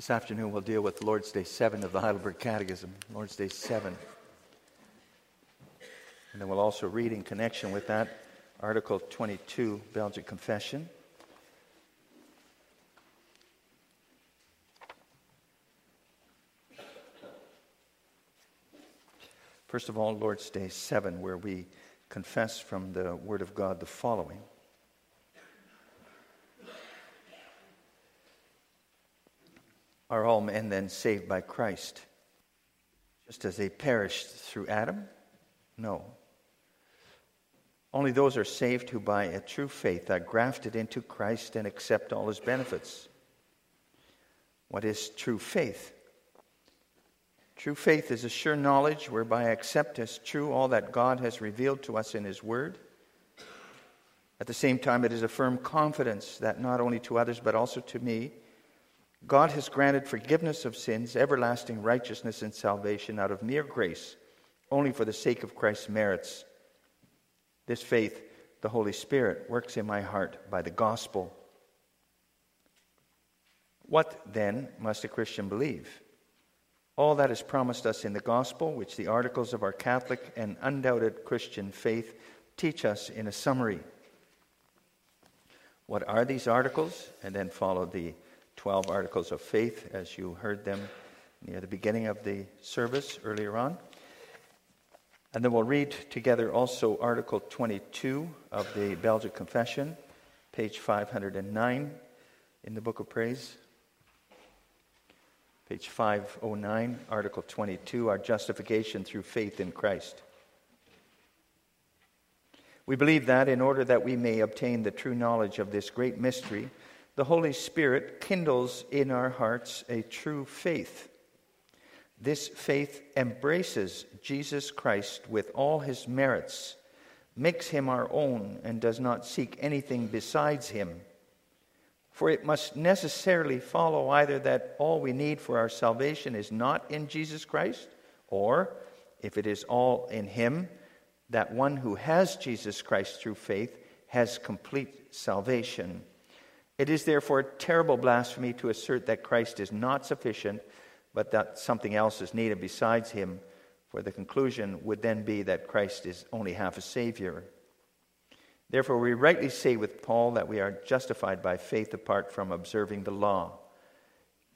This afternoon we'll deal with Lord's Day 7 of the Heidelberg Catechism, Lord's Day 7. And then we'll also read in connection with that Article 22, Belgic Confession. First of all, Lord's Day 7, where we confess from the Word of God the following. Are all men then saved by Christ? Just as they perished through Adam? No. Only those are saved who by a true faith are grafted into Christ and accept all his benefits. What is true faith? True faith is a sure knowledge whereby I accept as true all that God has revealed to us in his word. At the same time, it is a firm confidence that not only to others but also to me, God has granted forgiveness of sins, everlasting righteousness, and salvation out of mere grace, only for the sake of Christ's merits. This faith, the Holy Spirit, works in my heart by the gospel. What then must a Christian believe? All that is promised us in the gospel, which the articles of our Catholic and undoubted Christian faith teach us in a summary. What are these articles? And then follow the 12 articles of faith as you heard them near the beginning of the service earlier on. And then we'll read together also Article 22 of the Belgic Confession, page 509 in the Book of Praise. Page 509, Article 22, our justification through faith in Christ. We believe that in order that we may obtain the true knowledge of this great mystery, the Holy Spirit kindles in our hearts a true faith. This faith embraces Jesus Christ with all his merits, makes him our own, and does not seek anything besides him. For it must necessarily follow either that all we need for our salvation is not in Jesus Christ, or, if it is all in him, that one who has Jesus Christ through faith has complete salvation. It is therefore a terrible blasphemy to assert that Christ is not sufficient, but that something else is needed besides him, for the conclusion would then be that Christ is only half a Savior. Therefore, we rightly say with Paul that we are justified by faith apart from observing the law.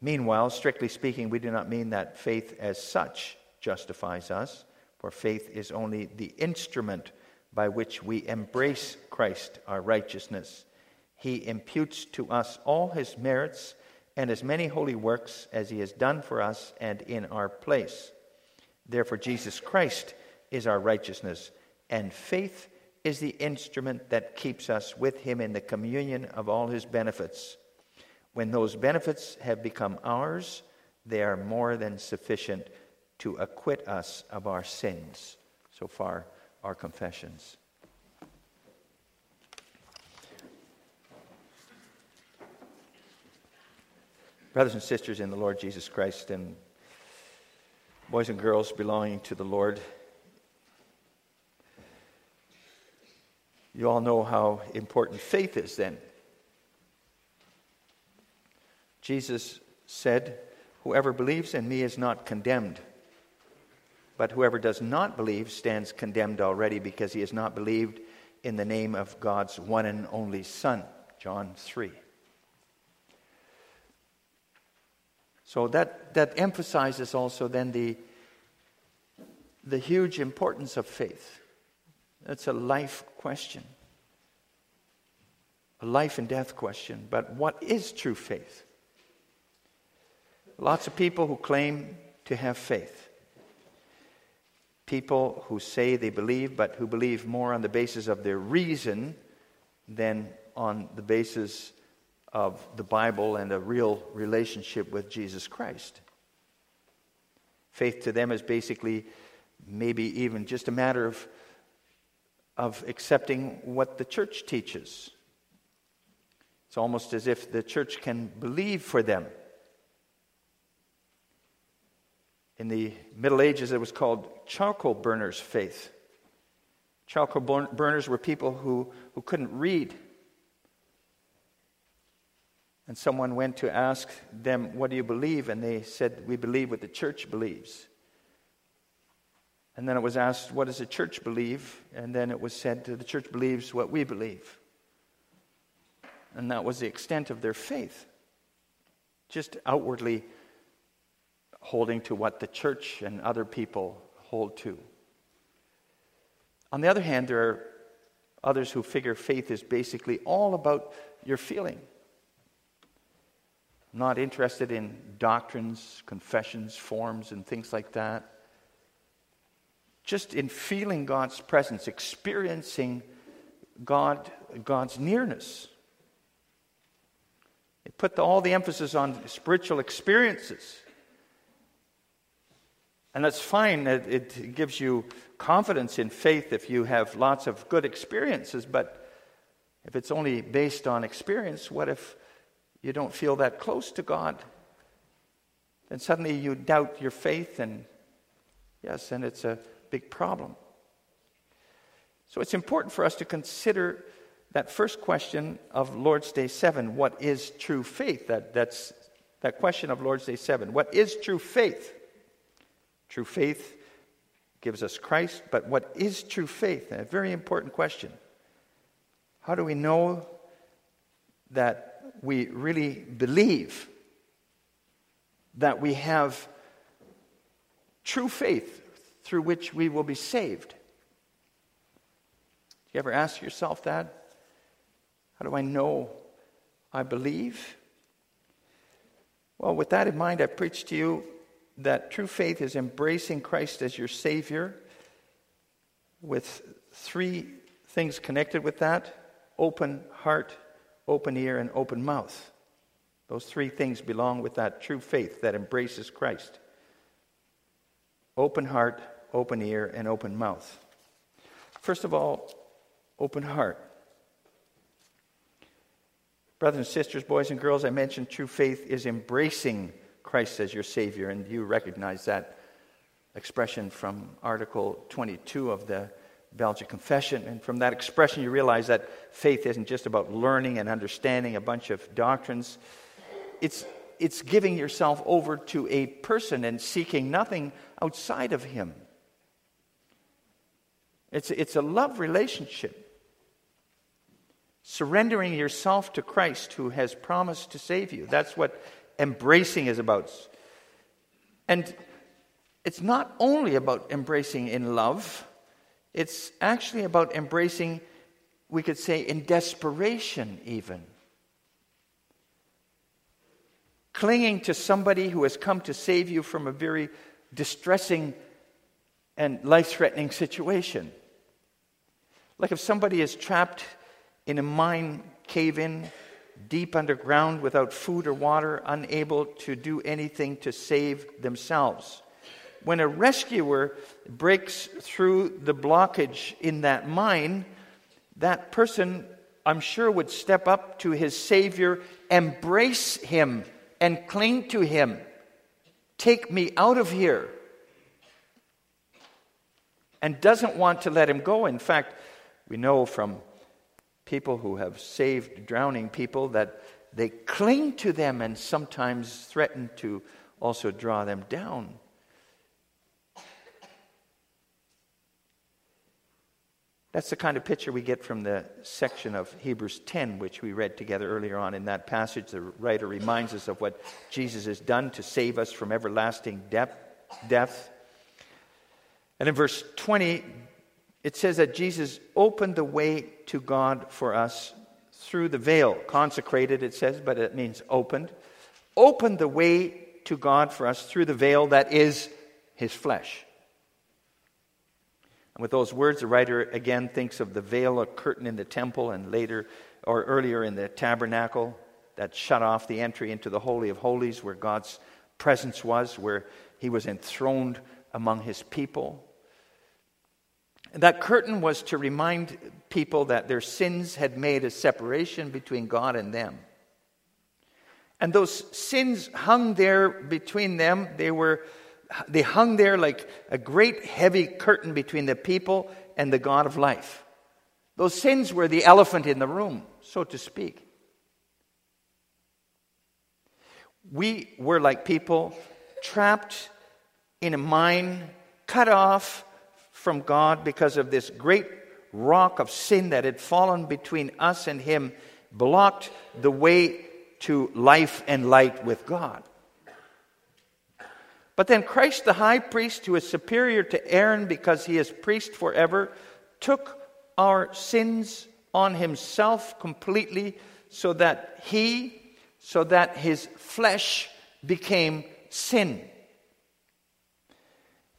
Meanwhile, strictly speaking, we do not mean that faith as such justifies us, for faith is only the instrument by which we embrace Christ, our righteousness he imputes to us all his merits and as many holy works as he has done for us and in our place. Therefore, Jesus Christ is our righteousness, and faith is the instrument that keeps us with him in the communion of all his benefits. When those benefits have become ours, they are more than sufficient to acquit us of our sins. So far, our confessions. Brothers and sisters in the Lord Jesus Christ, and boys and girls belonging to the Lord, you all know how important faith is then. Jesus said, Whoever believes in me is not condemned, but whoever does not believe stands condemned already because he has not believed in the name of God's one and only Son. John 3. So that, that emphasizes also then the, the huge importance of faith. It's a life question, a life and death question. But what is true faith? Lots of people who claim to have faith. People who say they believe, but who believe more on the basis of their reason than on the basis of the Bible and a real relationship with Jesus Christ. Faith to them is basically maybe even just a matter of, of accepting what the church teaches. It's almost as if the church can believe for them. In the Middle Ages, it was called charcoal burners' faith. Charcoal burners were people who, who couldn't read And someone went to ask them, What do you believe? And they said, We believe what the church believes. And then it was asked, What does the church believe? And then it was said, The church believes what we believe. And that was the extent of their faith. Just outwardly holding to what the church and other people hold to. On the other hand, there are others who figure faith is basically all about your feeling. Not interested in doctrines, confessions, forms, and things like that. Just in feeling God's presence, experiencing God, God's nearness. They put the, all the emphasis on spiritual experiences. And that's fine. It, it, gives you confidence in faith if you have lots of good experiences. But if it's only based on experience, what if you don't feel that close to God? Then suddenly you doubt your faith, and yes, and it's a big problem. So it's important for us to consider that first question of Lord's Day 7 what is true faith? That, that's that question of Lord's Day 7. What is true faith? True faith gives us Christ, but what is true faith? A very important question. How do we know that we really believe that we have true faith through which we will be saved? Do you ever ask yourself that? How do I know I believe? Well, with that in mind, I preach to you that true faith is embracing Christ as your Savior with three things connected with that open heart, open ear, and open mouth. Those three things belong with that true faith that embraces Christ open heart, open ear, and open mouth. First of all, open heart. Brothers and sisters, boys and girls, I mentioned true faith is embracing Christ as your Savior, and you recognize that expression from Article 22 of the Belgic Confession. And from that expression, you realize that faith isn't just about learning and understanding a bunch of doctrines, it's, it's giving yourself over to a person and seeking nothing outside of Him. It's, it's a love relationship. Surrendering yourself to Christ who has promised to save you. That's what embracing is about. And it's not only about embracing in love, it's actually about embracing, we could say, in desperation, even. Clinging to somebody who has come to save you from a very distressing and life threatening situation. Like if somebody is trapped in a mine cave in deep underground without food or water, unable to do anything to save themselves. When a rescuer breaks through the blockage in that mine, that person, I'm sure, would step up to his Savior, embrace him, and cling to him. Take me out of here. And doesn't want to let him go. In fact, we know from people who have saved drowning people that they cling to them and sometimes threaten to also draw them down. That's the kind of picture we get from the section of Hebrews 10, which we read together earlier on in that passage. The writer reminds us of what Jesus has done to save us from everlasting death. And in verse 20, it says that Jesus opened the way to God for us through the veil. Consecrated, it says, but it means opened. Opened the way to God for us through the veil that is his flesh. And with those words, the writer again thinks of the veil, a curtain in the temple, and later or earlier in the tabernacle that shut off the entry into the Holy of Holies where God's presence was, where he was enthroned among his people. That curtain was to remind people that their sins had made a separation between God and them. And those sins hung there between them. They were they hung there like a great heavy curtain between the people and the God of life. Those sins were the elephant in the room, so to speak. We were like people trapped in a mine, cut off from God because of this great rock of sin that had fallen between us and Him, blocked the way to life and light with God. But then Christ, the high priest, who is superior to Aaron because he is priest forever, took our sins on himself completely so that he, so that his flesh became sin.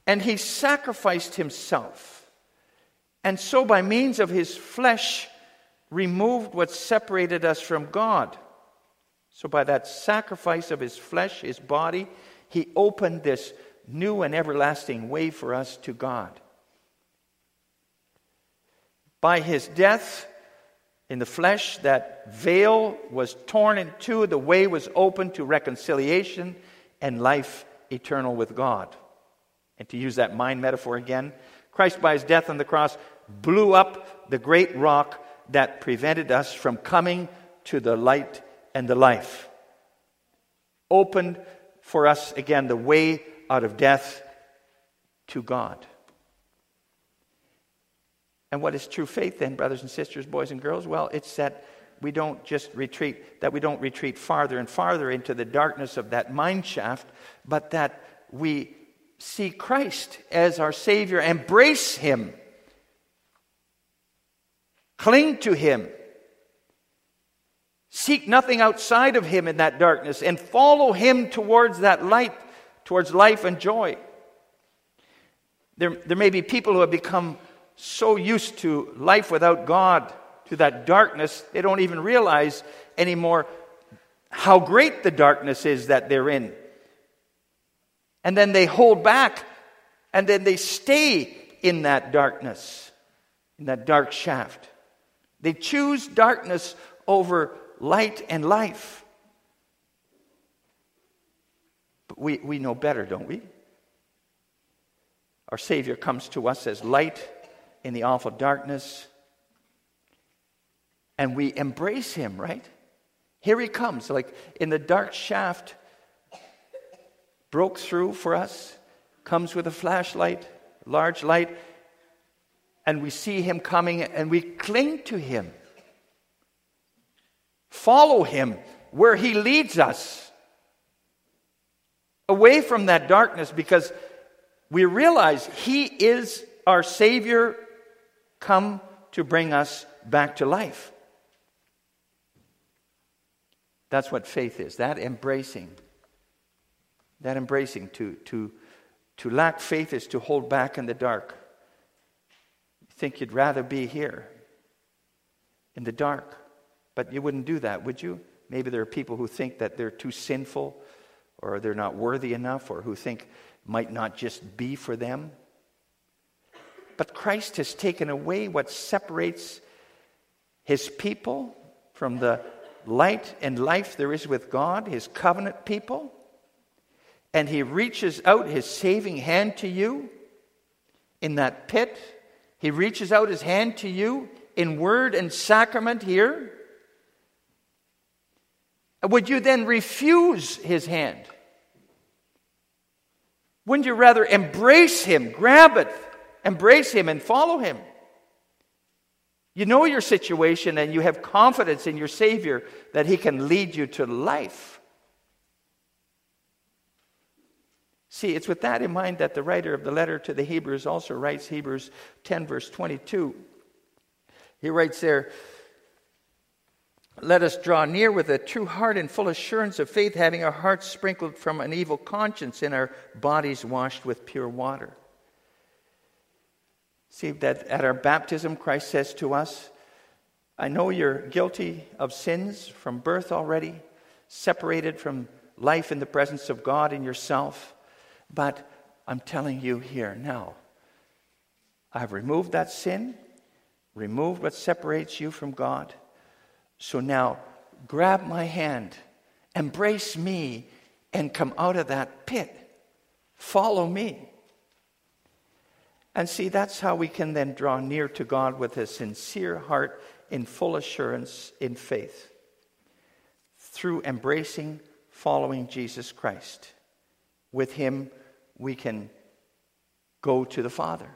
And he sacrificed himself. And so, by means of his flesh, removed what separated us from God. So, by that sacrifice of his flesh, his body, he opened this new and everlasting way for us to God. By his death in the flesh, that veil was torn in two, the way was open to reconciliation and life eternal with God. And to use that mind metaphor again, Christ, by his death on the cross, blew up the great rock that prevented us from coming to the light and the life. Opened for us, again, the way out of death to God. And what is true faith then, brothers and sisters, boys and girls? Well, it's that we don't just retreat, that we don't retreat farther and farther into the darkness of that mine shaft, but that we see Christ as our Savior, embrace Him, cling to Him, Seek nothing outside of Him in that darkness and follow Him towards that light, towards life and joy. There, there may be people who have become so used to life without God, to that darkness, they don't even realize anymore how great the darkness is that they're in. And then they hold back and then they stay in that darkness, in that dark shaft. They choose darkness over light and life. But we, we know better, don't we? Our Savior comes to us as light in the awful darkness, and we embrace Him, right? Here He comes, like in the dark shaft, broke through for us, comes with a flashlight, large light, and we see Him coming and we cling to Him. Follow him where he leads us. Away from that darkness because we realize he is our Savior come to bring us back to life. That's what faith is that embracing. That embracing. To, to, to lack faith is to hold back in the dark. You think you'd rather be here in the dark. But you wouldn't do that, would you? Maybe there are people who think that they're too sinful or they're not worthy enough or who think might not just be for them. But Christ has taken away what separates his people from the light and life there is with God, his covenant people. And he reaches out his saving hand to you in that pit. He reaches out his hand to you in word and sacrament here. Would you then refuse his hand? Wouldn't you rather embrace him, grab it, embrace him, and follow him? You know your situation and you have confidence in your Savior that he can lead you to life. See, it's with that in mind that the writer of the letter to the Hebrews also writes Hebrews 10, verse 22. He writes there, let us draw near with a true heart and full assurance of faith, having our hearts sprinkled from an evil conscience and our bodies washed with pure water. See that at our baptism, Christ says to us, I know you're guilty of sins from birth already, separated from life in the presence of God and yourself, but I'm telling you here now, I've removed that sin, removed what separates you from God. So now grab my hand, embrace me, and come out of that pit. Follow me. And see, that's how we can then draw near to God with a sincere heart in full assurance in faith. Through embracing, following Jesus Christ. With him, we can go to the Father.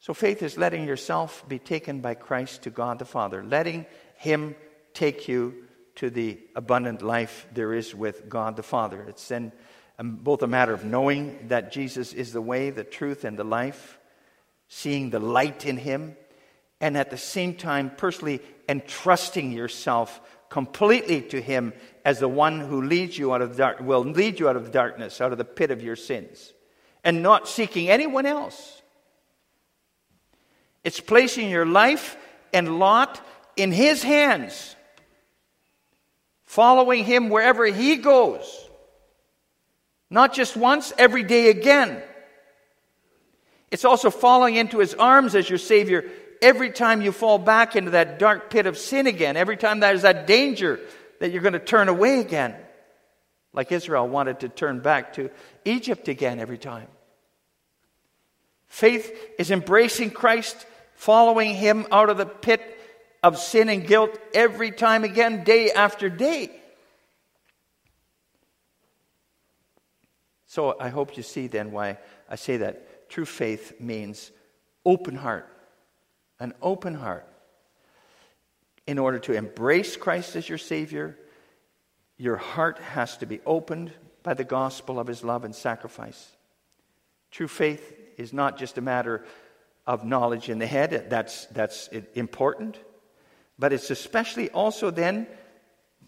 So faith is letting yourself be taken by Christ to God the Father, letting him take you to the abundant life there is with God the Father. It's then um, both a matter of knowing that Jesus is the way, the truth, and the life, seeing the light in him, and at the same time personally entrusting yourself completely to him as the one who leads you out of dark will lead you out of darkness out of the pit of your sins and not seeking anyone else it's placing your life and lot in his hands following him wherever he goes not just once every day again it's also falling into his arms as your savior every time you fall back into that dark pit of sin again, every time there's that danger that you're going to turn away again, like Israel wanted to turn back to Egypt again every time. Faith is embracing Christ, following him out of the pit of sin and guilt every time again, day after day. So I hope you see then why I say that true faith means open heart an open heart. In order to embrace Christ as your Savior, your heart has to be opened by the gospel of His love and sacrifice. True faith is not just a matter of knowledge in the head, that's, that's important, but it's especially also then,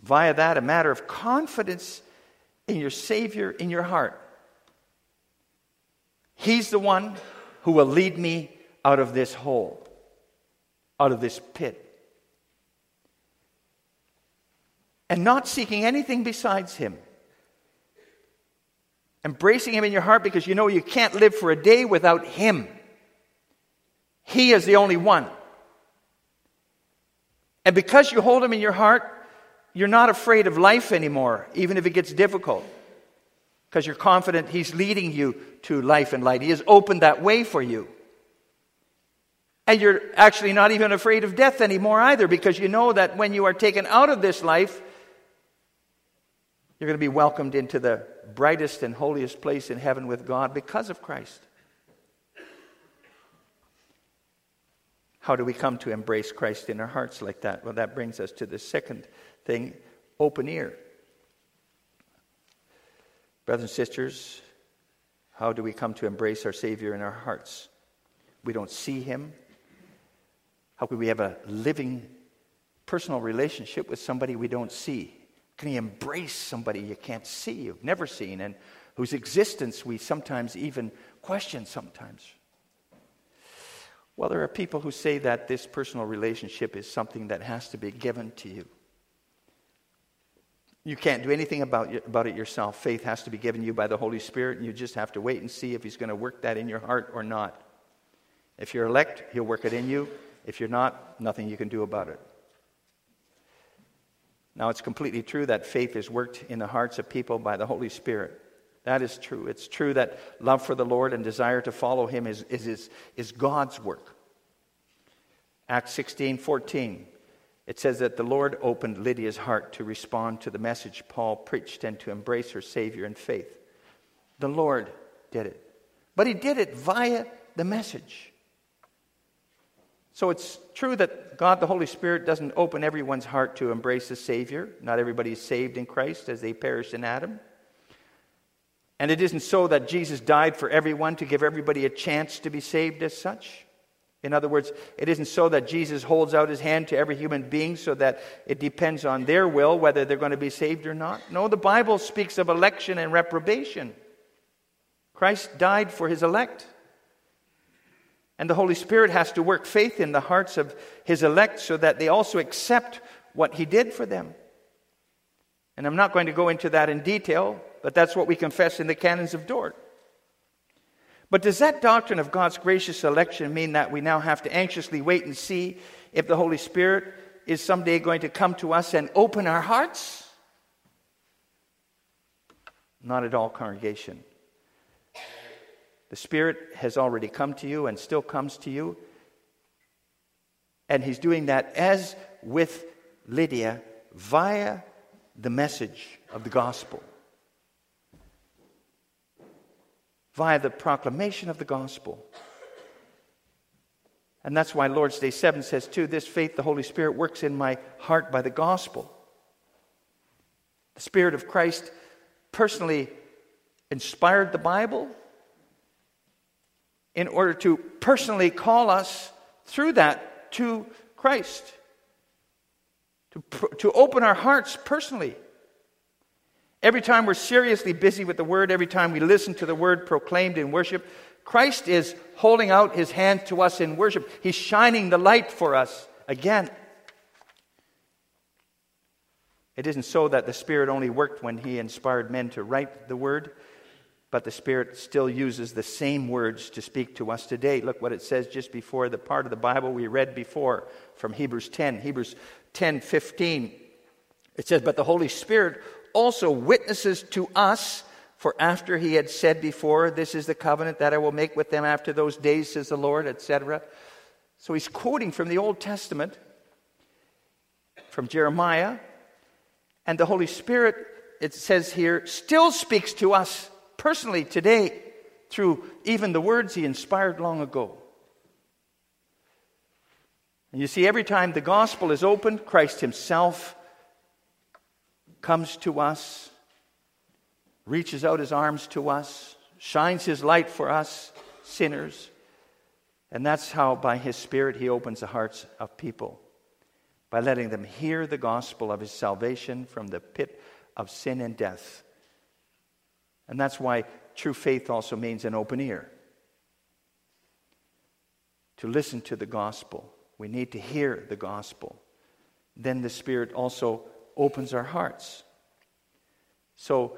via that, a matter of confidence in your Savior in your heart. He's the one who will lead me out of this hole out of this pit. And not seeking anything besides Him. Embracing Him in your heart because you know you can't live for a day without Him. He is the only one. And because you hold Him in your heart, you're not afraid of life anymore, even if it gets difficult. Because you're confident He's leading you to life and light. He has opened that way for you. And you're actually not even afraid of death anymore either, because you know that when you are taken out of this life, you're going to be welcomed into the brightest and holiest place in heaven with God because of Christ. How do we come to embrace Christ in our hearts like that? Well, that brings us to the second thing open ear. Brothers and sisters, how do we come to embrace our Savior in our hearts? We don't see Him, how could we have a living personal relationship with somebody we don't see? Can you embrace somebody you can't see, you've never seen, and whose existence we sometimes even question sometimes? Well, there are people who say that this personal relationship is something that has to be given to you. You can't do anything about, about it yourself. Faith has to be given you by the Holy Spirit, and you just have to wait and see if He's going to work that in your heart or not. If you're elect, He'll work it in you. If you're not, nothing you can do about it. Now, it's completely true that faith is worked in the hearts of people by the Holy Spirit. That is true. It's true that love for the Lord and desire to follow Him is, is, is, is God's work. Acts 16 14. It says that the Lord opened Lydia's heart to respond to the message Paul preached and to embrace her Savior in faith. The Lord did it. But He did it via the message. So it's true that God the Holy Spirit doesn't open everyone's heart to embrace the Savior. Not everybody is saved in Christ as they perished in Adam. And it isn't so that Jesus died for everyone to give everybody a chance to be saved as such. In other words, it isn't so that Jesus holds out his hand to every human being so that it depends on their will whether they're going to be saved or not. No, the Bible speaks of election and reprobation. Christ died for his elect. And the Holy Spirit has to work faith in the hearts of His elect so that they also accept what He did for them. And I'm not going to go into that in detail, but that's what we confess in the canons of Dort. But does that doctrine of God's gracious election mean that we now have to anxiously wait and see if the Holy Spirit is someday going to come to us and open our hearts? Not at all, congregation. The Spirit has already come to you and still comes to you. And He's doing that as with Lydia via the message of the gospel. Via the proclamation of the gospel. And that's why Lord's Day 7 says, too, this faith, the Holy Spirit, works in my heart by the gospel. The Spirit of Christ personally inspired the Bible in order to personally call us through that to Christ, to, to open our hearts personally. Every time we're seriously busy with the Word, every time we listen to the Word proclaimed in worship, Christ is holding out his hand to us in worship. He's shining the light for us again. It isn't so that the Spirit only worked when he inspired men to write the word, but the Spirit still uses the same words to speak to us today. Look what it says just before the part of the Bible we read before from Hebrews 10. Hebrews 10 15. It says, But the Holy Spirit also witnesses to us for after he had said before, This is the covenant that I will make with them after those days, says the Lord, etc. So he's quoting from the Old Testament, from Jeremiah, and the Holy Spirit, it says here, still speaks to us personally today through even the words he inspired long ago. And you see, every time the gospel is opened, Christ himself comes to us reaches out his arms to us, shines his light for us, sinners. And that's how, by his Spirit, he opens the hearts of people by letting them hear the gospel of his salvation from the pit of sin and death. And that's why true faith also means an open ear. To listen to the gospel, we need to hear the gospel. Then the Spirit also opens our hearts. So,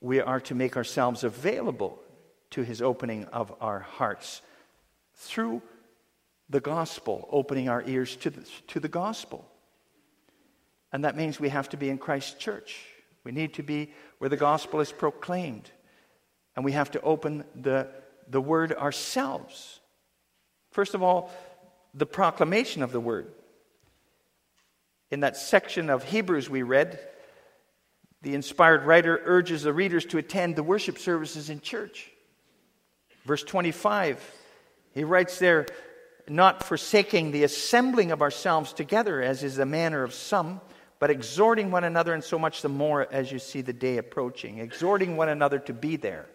we are to make ourselves available to his opening of our hearts through the gospel, opening our ears to the, to the gospel. And that means we have to be in Christ's church. We need to be where the gospel is proclaimed. And we have to open the, the word ourselves. First of all, the proclamation of the word. In that section of Hebrews we read, the inspired writer urges the readers to attend the worship services in church. Verse 25, he writes there, not forsaking the assembling of ourselves together, as is the manner of some, but exhorting one another, and so much the more as you see the day approaching. Exhorting one another to be there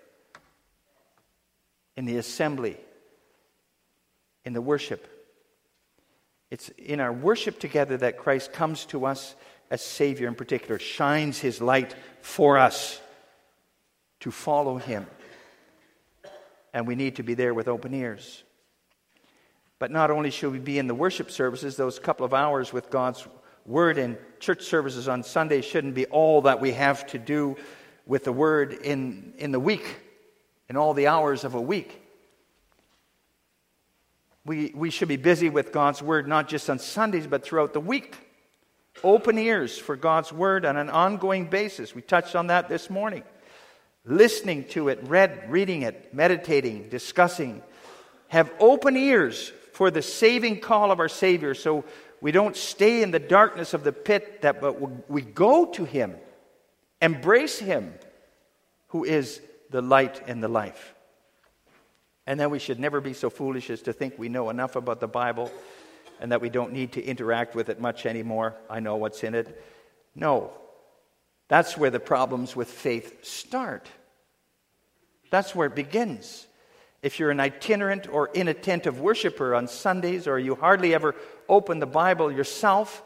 in the assembly, in the worship. It's in our worship together that Christ comes to us as Savior in particular, shines His light for us to follow Him. And we need to be there with open ears. But not only should we be in the worship services, those couple of hours with God's Word in church services on Sunday shouldn't be all that we have to do with the Word in, in the week, in all the hours of a week. We, we should be busy with God's Word not just on Sundays, but throughout the week open ears for God's word on an ongoing basis. We touched on that this morning. Listening to it, read, reading it, meditating, discussing. Have open ears for the saving call of our Savior so we don't stay in the darkness of the pit, that, but we go to Him, embrace Him, who is the light and the life. And then we should never be so foolish as to think we know enough about the Bible and that we don't need to interact with it much anymore. I know what's in it. No. That's where the problems with faith start. That's where it begins. If you're an itinerant or inattentive worshiper on Sundays, or you hardly ever open the Bible yourself,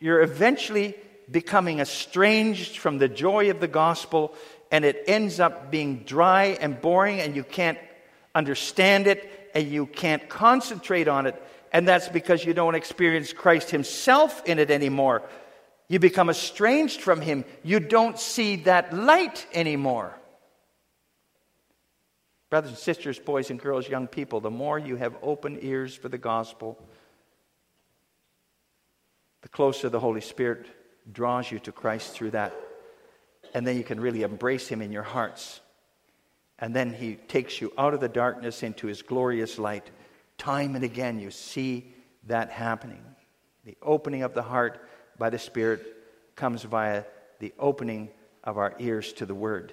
you're eventually becoming estranged from the joy of the gospel, and it ends up being dry and boring, and you can't understand it, and you can't concentrate on it and that's because you don't experience Christ Himself in it anymore. You become estranged from Him. You don't see that light anymore. Brothers and sisters, boys and girls, young people, the more you have open ears for the gospel, the closer the Holy Spirit draws you to Christ through that. And then you can really embrace Him in your hearts. And then He takes you out of the darkness into His glorious light. Time and again, you see that happening. The opening of the heart by the Spirit comes via the opening of our ears to the word.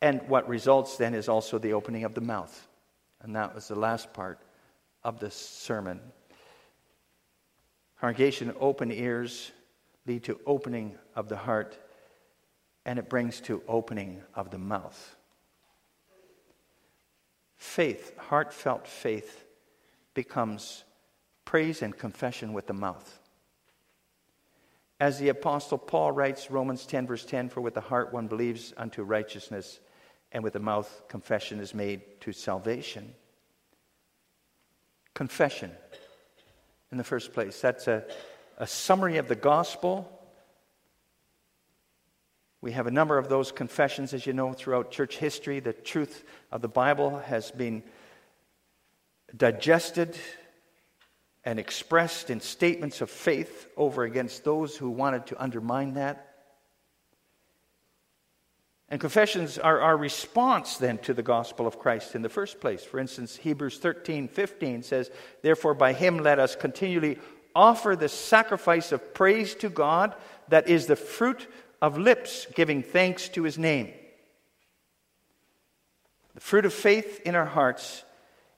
And what results then is also the opening of the mouth. And that was the last part of the sermon. Congregation, open ears lead to opening of the heart, and it brings to opening of the mouth. Faith, heartfelt faith, becomes praise and confession with the mouth. As the Apostle Paul writes, Romans 10, verse 10 For with the heart one believes unto righteousness, and with the mouth confession is made to salvation. Confession, in the first place. That's a, a summary of the gospel. We have a number of those confessions, as you know, throughout church history. The truth of the Bible has been digested and expressed in statements of faith over against those who wanted to undermine that. And confessions are our response then to the gospel of Christ in the first place. For instance, Hebrews 13 15 says, Therefore, by him let us continually offer the sacrifice of praise to God, that is the fruit of lips giving thanks to his name. The fruit of faith in our hearts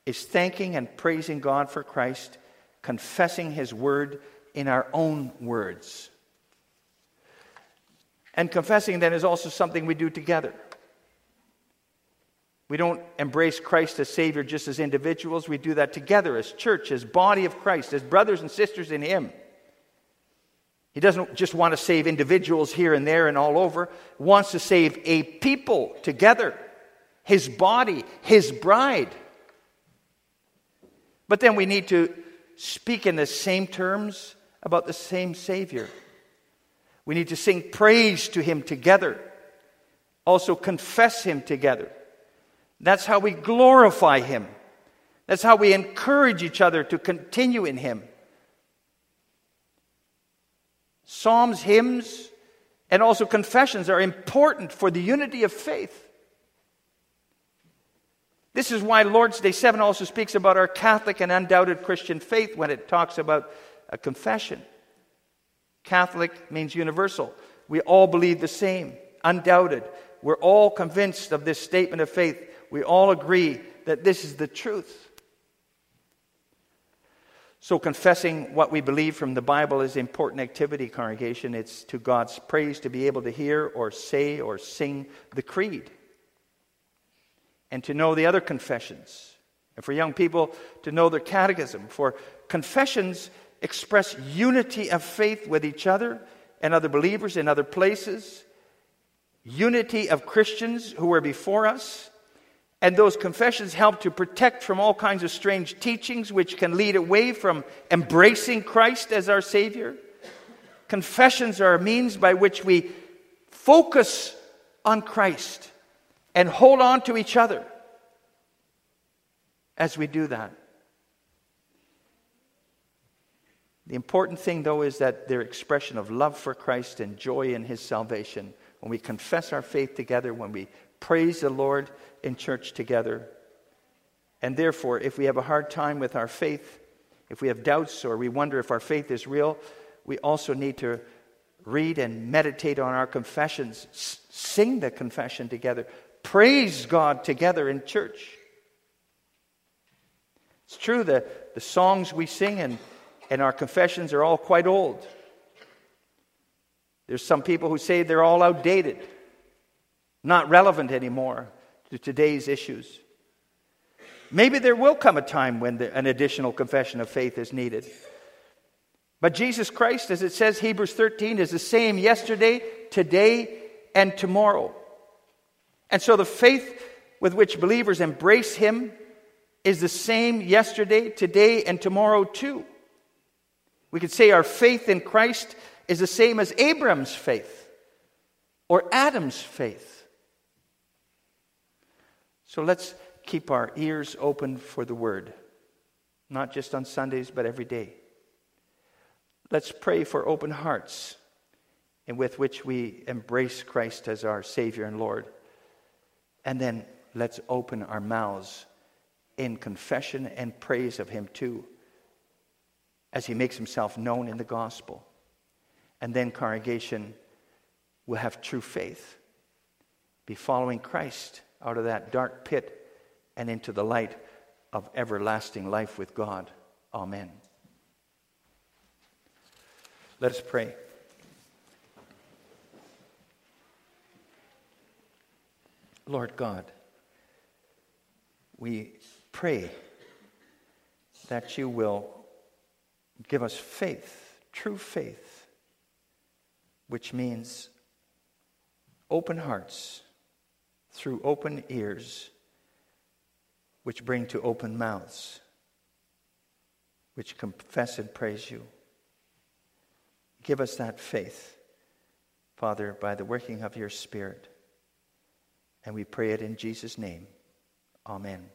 is thanking and praising God for Christ, confessing his word in our own words. And confessing then is also something we do together. We don't embrace Christ as Savior just as individuals. We do that together as church, as body of Christ, as brothers and sisters in Him. He doesn't just want to save individuals here and there and all over. He wants to save a people together, His body, His bride. But then we need to speak in the same terms about the same Savior. We need to sing praise to Him together, also confess Him together. That's how we glorify Him. That's how we encourage each other to continue in Him. Psalms, hymns, and also confessions are important for the unity of faith. This is why Lord's Day 7 also speaks about our Catholic and undoubted Christian faith when it talks about a confession. Catholic means universal. We all believe the same, undoubted. We're all convinced of this statement of faith. We all agree that this is the truth. So, confessing what we believe from the Bible is important activity, congregation. It's to God's praise to be able to hear or say or sing the creed and to know the other confessions. And for young people to know their catechism. For confessions express unity of faith with each other and other believers in other places, unity of Christians who were before us. And those confessions help to protect from all kinds of strange teachings which can lead away from embracing Christ as our Savior. Confessions are a means by which we focus on Christ and hold on to each other as we do that. The important thing, though, is that their expression of love for Christ and joy in his salvation. When we confess our faith together, when we praise the Lord in church together. And therefore, if we have a hard time with our faith, if we have doubts or we wonder if our faith is real, we also need to read and meditate on our confessions, sing the confession together, praise God together in church. It's true that the songs we sing and and our confessions are all quite old. There's some people who say they're all outdated, not relevant anymore to today's issues. Maybe there will come a time when the, an additional confession of faith is needed. But Jesus Christ, as it says, Hebrews 13, is the same yesterday, today, and tomorrow. And so the faith with which believers embrace Him is the same yesterday, today, and tomorrow too. We could say our faith in Christ is the same as Abraham's faith or Adam's faith. So let's keep our ears open for the word, not just on Sundays, but every day. Let's pray for open hearts and with which we embrace Christ as our Savior and Lord. And then let's open our mouths in confession and praise of Him too as he makes himself known in the gospel. And then congregation will have true faith, be following Christ out of that dark pit and into the light of everlasting life with God. Amen. Let us pray. Lord God, we pray that you will give us faith, true faith, which means open hearts through open ears, which bring to open mouths, which confess and praise you. Give us that faith, Father, by the working of your Spirit. And we pray it in Jesus' name. Amen.